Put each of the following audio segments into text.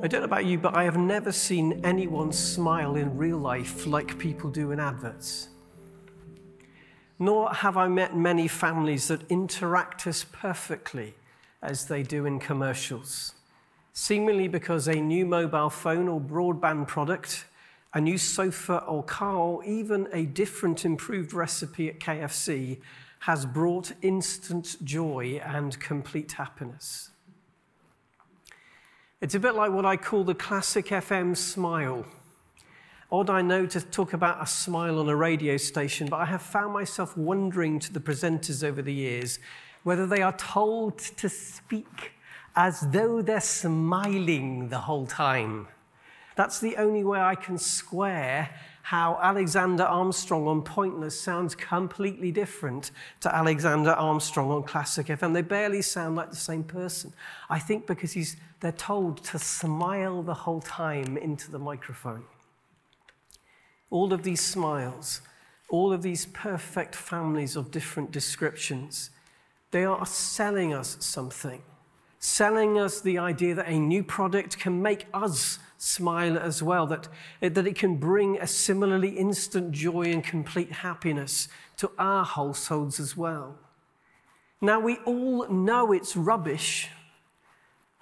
I don't know about you, but I have never seen anyone smile in real life like people do in adverts. Nor have I met many families that interact as perfectly as they do in commercials, seemingly because a new mobile phone or broadband product, a new sofa or car, or even a different improved recipe at KFC has brought instant joy and complete happiness. It's a bit like what I call the classic FM smile. Odd, I know, to talk about a smile on a radio station, but I have found myself wondering to the presenters over the years whether they are told to speak as though they're smiling the whole time. That's the only way I can square how Alexander Armstrong on Pointless sounds completely different to Alexander Armstrong on Classic FM. They barely sound like the same person. I think because he's, they're told to smile the whole time into the microphone. All of these smiles, all of these perfect families of different descriptions, they are selling us something, selling us the idea that a new product can make us smile as well, that, that it can bring a similarly instant joy and complete happiness to our households as well. Now, we all know it's rubbish,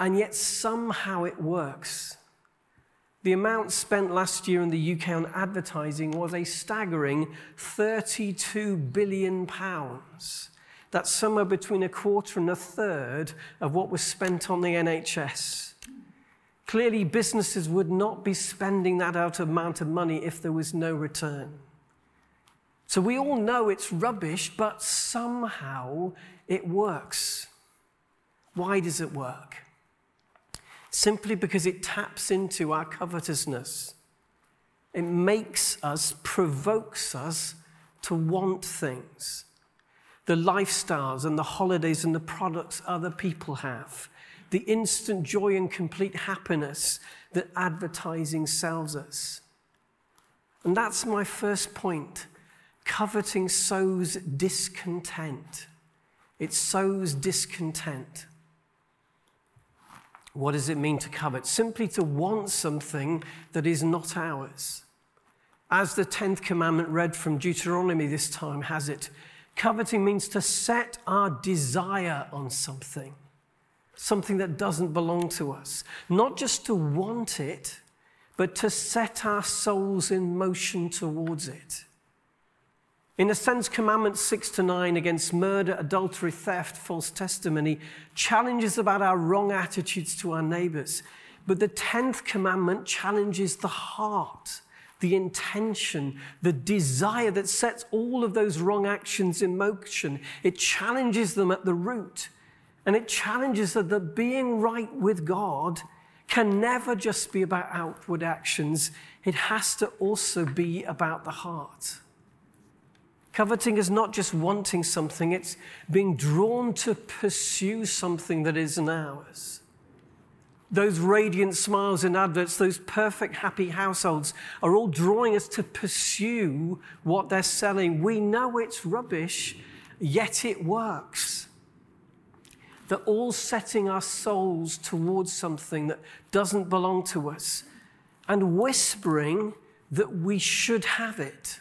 and yet somehow it works. The amount spent last year in the UK on advertising was a staggering 32 billion pounds. That's somewhere between a quarter and a third of what was spent on the NHS. Clearly, businesses would not be spending that out amount of money if there was no return. So we all know it's rubbish, but somehow it works. Why does it work? Simply because it taps into our covetousness. It makes us, provokes us to want things. The lifestyles and the holidays and the products other people have the instant joy and complete happiness that advertising sells us. And that's my first point. Coveting sows discontent. It sows discontent. What does it mean to covet? Simply to want something that is not ours. As the 10th commandment read from Deuteronomy this time has it, coveting means to set our desire on something something that doesn't belong to us. Not just to want it, but to set our souls in motion towards it. In a sense, Commandments 6 to 9 against murder, adultery, theft, false testimony challenges about our wrong attitudes to our neighbors. But the 10th commandment challenges the heart, the intention, the desire that sets all of those wrong actions in motion. It challenges them at the root. And it challenges that being right with God can never just be about outward actions, it has to also be about the heart. Coveting is not just wanting something, it's being drawn to pursue something that isn't ours. Those radiant smiles in adverts, those perfect, happy households are all drawing us to pursue what they're selling. We know it's rubbish, yet it works. They're all setting our souls towards something that doesn't belong to us and whispering that we should have it.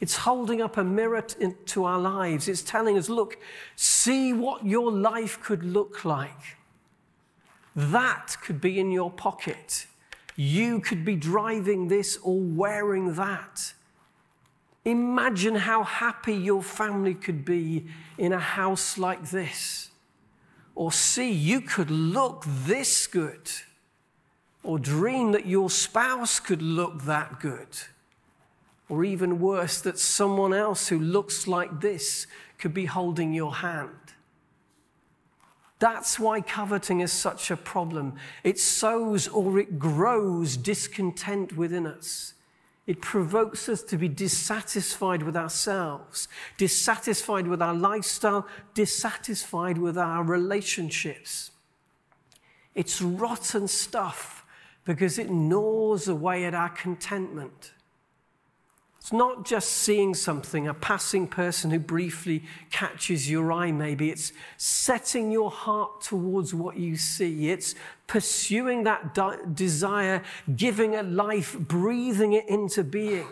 It's holding up a mirror to our lives. It's telling us, look, see what your life could look like. That could be in your pocket. You could be driving this or wearing that. Imagine how happy your family could be in a house like this. Or see, you could look this good. Or dream that your spouse could look that good. Or even worse, that someone else who looks like this could be holding your hand. That's why coveting is such a problem. It sows or it grows discontent within us. It provokes us to be dissatisfied with ourselves, dissatisfied with our lifestyle, dissatisfied with our relationships. It's rotten stuff because it gnaws away at our contentment. It's not just seeing something, a passing person who briefly catches your eye, maybe. It's setting your heart towards what you see. It's pursuing that de- desire, giving it life, breathing it into being.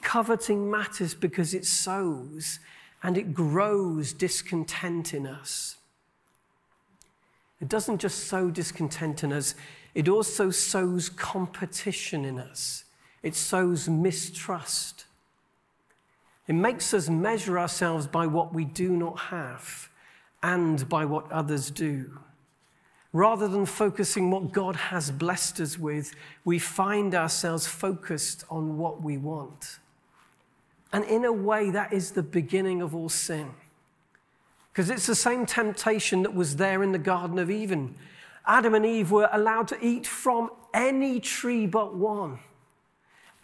Coveting matters because it sows and it grows discontent in us. It doesn't just sow discontent in us, it also sows competition in us. It sows mistrust. It makes us measure ourselves by what we do not have and by what others do. Rather than focusing what God has blessed us with, we find ourselves focused on what we want. And in a way, that is the beginning of all sin. Because it's the same temptation that was there in the Garden of Eden. Adam and Eve were allowed to eat from any tree but one.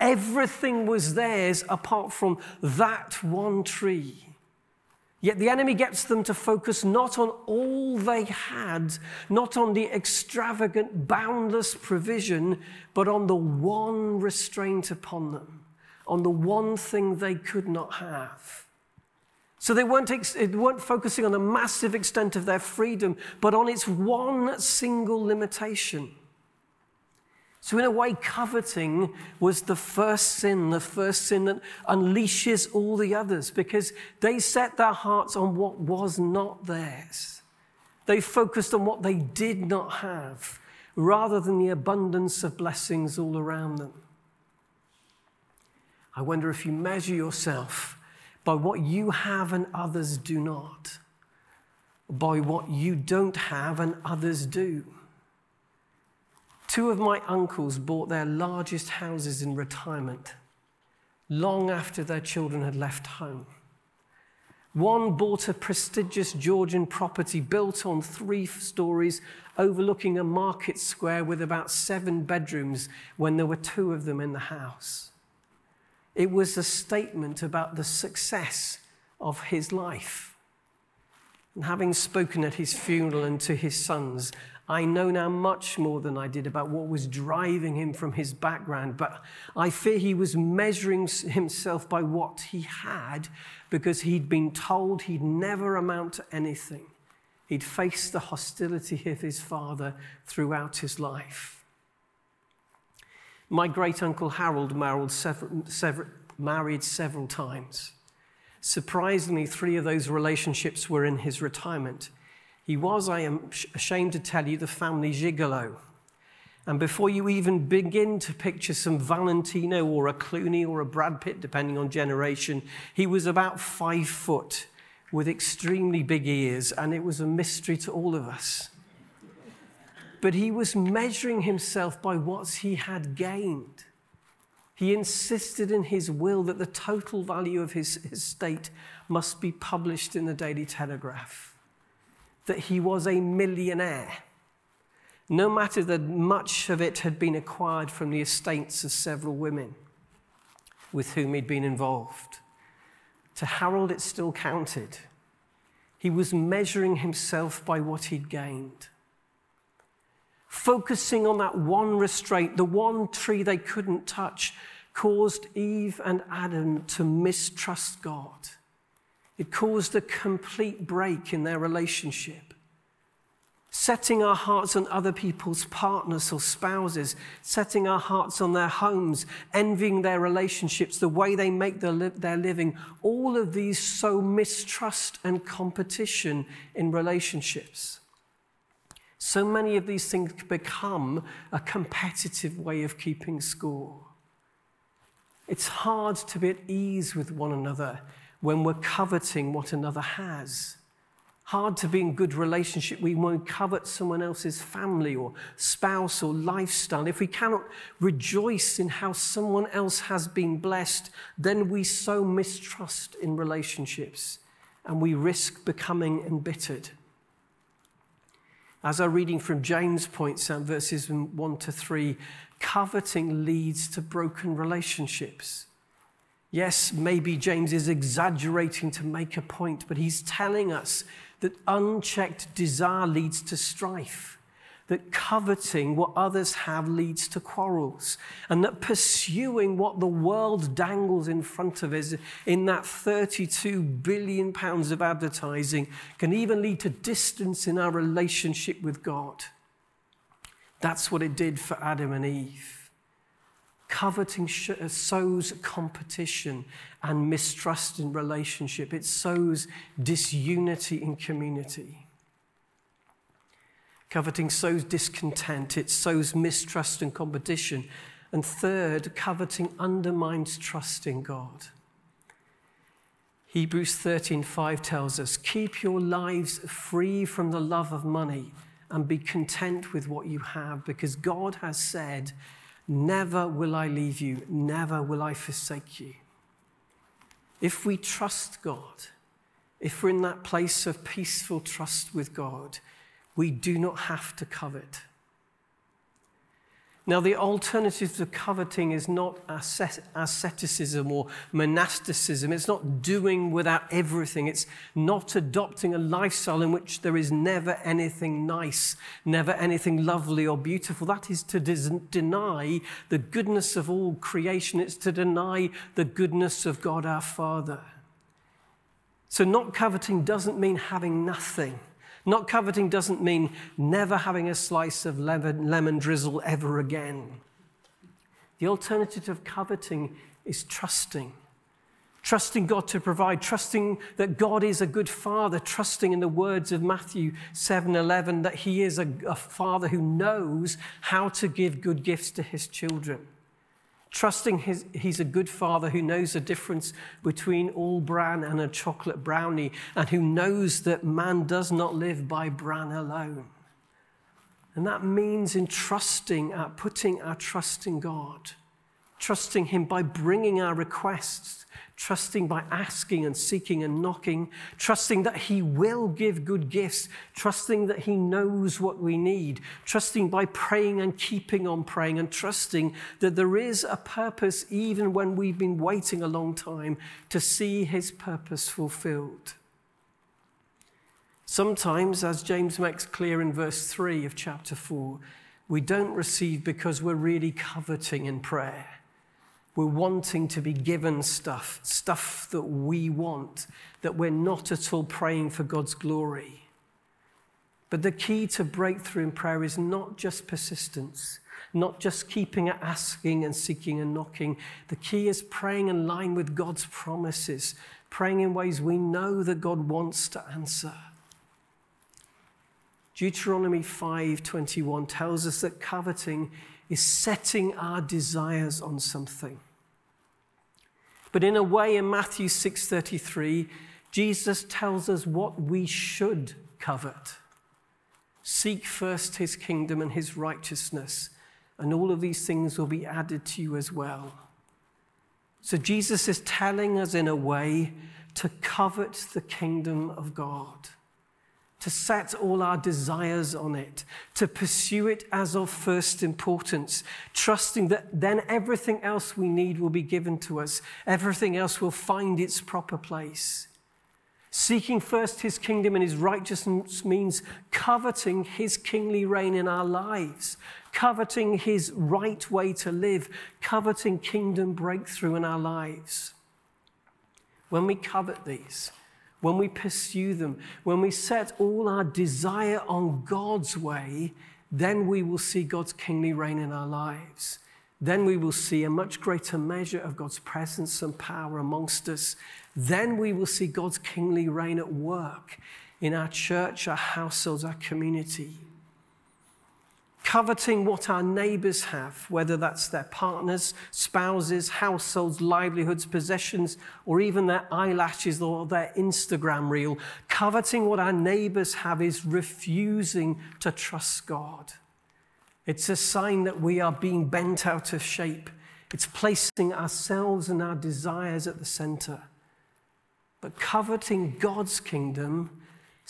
Everything was theirs apart from that one tree. Yet the enemy gets them to focus not on all they had, not on the extravagant, boundless provision, but on the one restraint upon them, on the one thing they could not have. So they weren't, they weren't focusing on the massive extent of their freedom, but on its one single limitation. So, in a way, coveting was the first sin, the first sin that unleashes all the others because they set their hearts on what was not theirs. They focused on what they did not have rather than the abundance of blessings all around them. I wonder if you measure yourself by what you have and others do not, by what you don't have and others do. Two of my uncles bought their largest houses in retirement long after their children had left home. One bought a prestigious Georgian property built on three stories overlooking a market square with about seven bedrooms when there were two of them in the house. It was a statement about the success of his life. And having spoken at his funeral and to his sons, I know now much more than I did about what was driving him from his background, but I fear he was measuring himself by what he had because he'd been told he'd never amount to anything. He'd faced the hostility of his father throughout his life. My great uncle Harold married several, several, married several times. Surprisingly, three of those relationships were in his retirement. He was, I am ashamed to tell you, the family gigolo. And before you even begin to picture some Valentino or a Clooney or a Brad Pitt, depending on generation, he was about five foot with extremely big ears, and it was a mystery to all of us. But he was measuring himself by what he had gained. He insisted in his will that the total value of his estate must be published in the Daily Telegraph that he was a millionaire, no matter that much of it had been acquired from the estates of several women with whom he'd been involved. To Harold, it still counted. He was measuring himself by what he'd gained. Focusing on that one restraint, the one tree they couldn't touch, caused Eve and Adam to mistrust God. It caused a complete break in their relationship. Setting our hearts on other people's partners or spouses, setting our hearts on their homes, envying their relationships, the way they make their, li- their living, all of these sow mistrust and competition in relationships. So many of these things become a competitive way of keeping score. It's hard to be at ease with one another when we're coveting what another has. Hard to be in good relationship when we covet someone else's family or spouse or lifestyle. If we cannot rejoice in how someone else has been blessed, then we sow mistrust in relationships and we risk becoming embittered. As our reading from James points out, verses 1 to 3, coveting leads to broken relationships. Yes, maybe James is exaggerating to make a point, but he's telling us that unchecked desire leads to strife, that coveting what others have leads to quarrels, and that pursuing what the world dangles in front of us in that 32 billion pounds of advertising can even lead to distance in our relationship with God. That's what it did for Adam and Eve. Coveting uh, sows competition and mistrust in relationship. It sows disunity in community. Coveting sows discontent, it sows mistrust and competition. And third, coveting undermines trust in God. Hebrews 13:5 tells us, "Keep your lives free from the love of money and be content with what you have because God has said, never will I leave you, never will I forsake you." If we trust God, if we're in that place of peaceful trust with God, we do not have to covet. Now, the alternative to coveting is not asceticism or monasticism. It's not doing without everything. It's not adopting a lifestyle in which there is never anything nice, never anything lovely or beautiful. That is to deny the goodness of all creation. It's to deny the goodness of God our Father. So, not coveting doesn't mean having nothing. Not coveting doesn't mean never having a slice of lemon, lemon drizzle ever again. The alternative of coveting is trusting. Trusting God to provide, trusting that God is a good father, trusting in the words of Matthew 7 11 that he is a, a father who knows how to give good gifts to his children trusting his, he's a good father who knows the difference between all bran and a chocolate brownie, and who knows that man does not live by bran alone. And that means in trusting, uh, putting our trust in God, trusting Him by bringing our requests trusting by asking and seeking and knocking, trusting that He will give good gifts, trusting that He knows what we need, trusting by praying and keeping on praying, and trusting that there is a purpose even when we've been waiting a long time to see His purpose fulfilled. Sometimes, as James makes clear in verse 3 of chapter 4, we don't receive because we're really coveting in prayer. We're wanting to be given stuff, stuff that we want, that we're not at all praying for God's glory. But the key to breakthrough in prayer is not just persistence, not just keeping at asking and seeking and knocking. The key is praying in line with God's promises, praying in ways we know that God wants to answer. Deuteronomy 5:21 tells us that coveting is setting our desires on something. But in a way, in Matthew 6:33, Jesus tells us what we should covet. Seek first his kingdom and his righteousness, and all of these things will be added to you as well. So Jesus is telling us in a way to covet the kingdom of God to set all our desires on it, to pursue it as of first importance, trusting that then everything else we need will be given to us, everything else will find its proper place. Seeking first his kingdom and his righteousness means coveting his kingly reign in our lives, coveting his right way to live, coveting kingdom breakthrough in our lives. When we covet these, when we pursue them, when we set all our desire on God's way, then we will see God's kingly reign in our lives. Then we will see a much greater measure of God's presence and power amongst us. Then we will see God's kingly reign at work in our church, our households, our community coveting what our neighbors have, whether that's their partners, spouses, households, livelihoods, possessions, or even their eyelashes or their Instagram reel. Coveting what our neighbors have is refusing to trust God. It's a sign that we are being bent out of shape. It's placing ourselves and our desires at the center. But coveting God's kingdom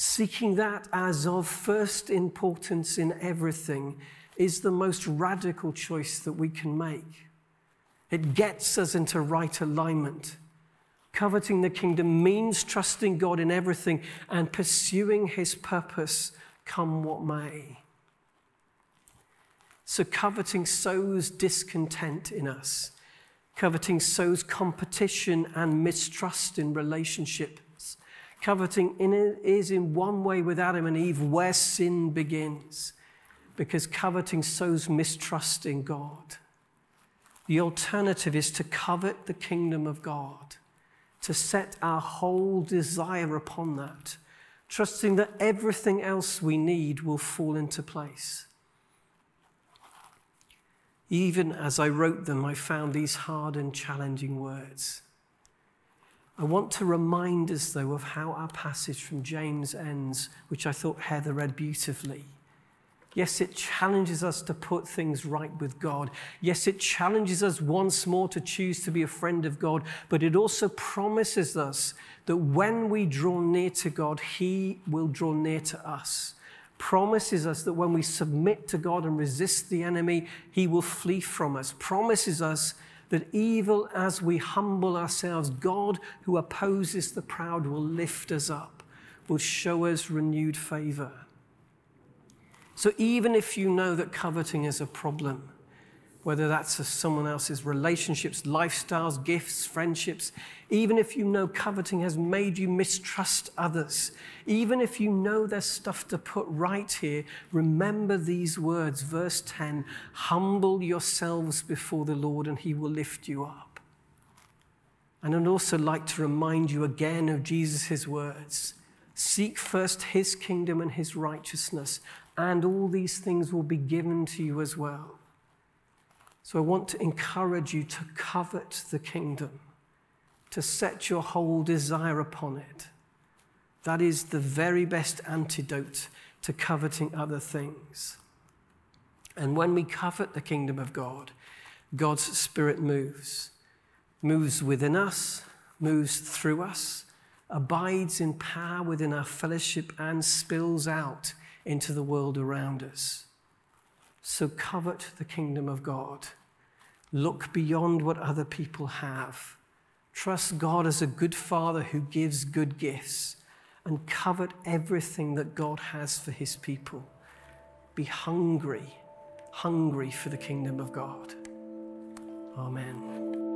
seeking that as of first importance in everything is the most radical choice that we can make. It gets us into right alignment. Coveting the kingdom means trusting God in everything and pursuing his purpose, come what may. So, coveting sows discontent in us. Coveting sows competition and mistrust in relationships. Coveting is in one way with Adam and Eve where sin begins, because coveting sows mistrust in God. The alternative is to covet the kingdom of God, to set our whole desire upon that, trusting that everything else we need will fall into place. Even as I wrote them, I found these hard and challenging words. I want to remind us, though, of how our passage from James ends, which I thought Heather read beautifully. Yes, it challenges us to put things right with God. Yes, it challenges us once more to choose to be a friend of God, but it also promises us that when we draw near to God, He will draw near to us promises us that when we submit to God and resist the enemy, he will flee from us, promises us that evil as we humble ourselves, God who opposes the proud will lift us up, will show us renewed favor. So even if you know that coveting is a problem, whether that's someone else's relationships, lifestyles, gifts, friendships, even if you know coveting has made you mistrust others, even if you know there's stuff to put right here, remember these words. Verse 10 Humble yourselves before the Lord, and he will lift you up. And I'd also like to remind you again of Jesus' words Seek first his kingdom and his righteousness, and all these things will be given to you as well. So I want to encourage you to covet the kingdom, to set your whole desire upon it. That is the very best antidote to coveting other things. And when we covet the kingdom of God, God's Spirit moves, moves within us, moves through us, abides in power within our fellowship, and spills out into the world around us. So covet the kingdom of God. Look beyond what other people have. Trust God as a good father who gives good gifts and covet everything that God has for his people. Be hungry, hungry for the kingdom of God. Amen.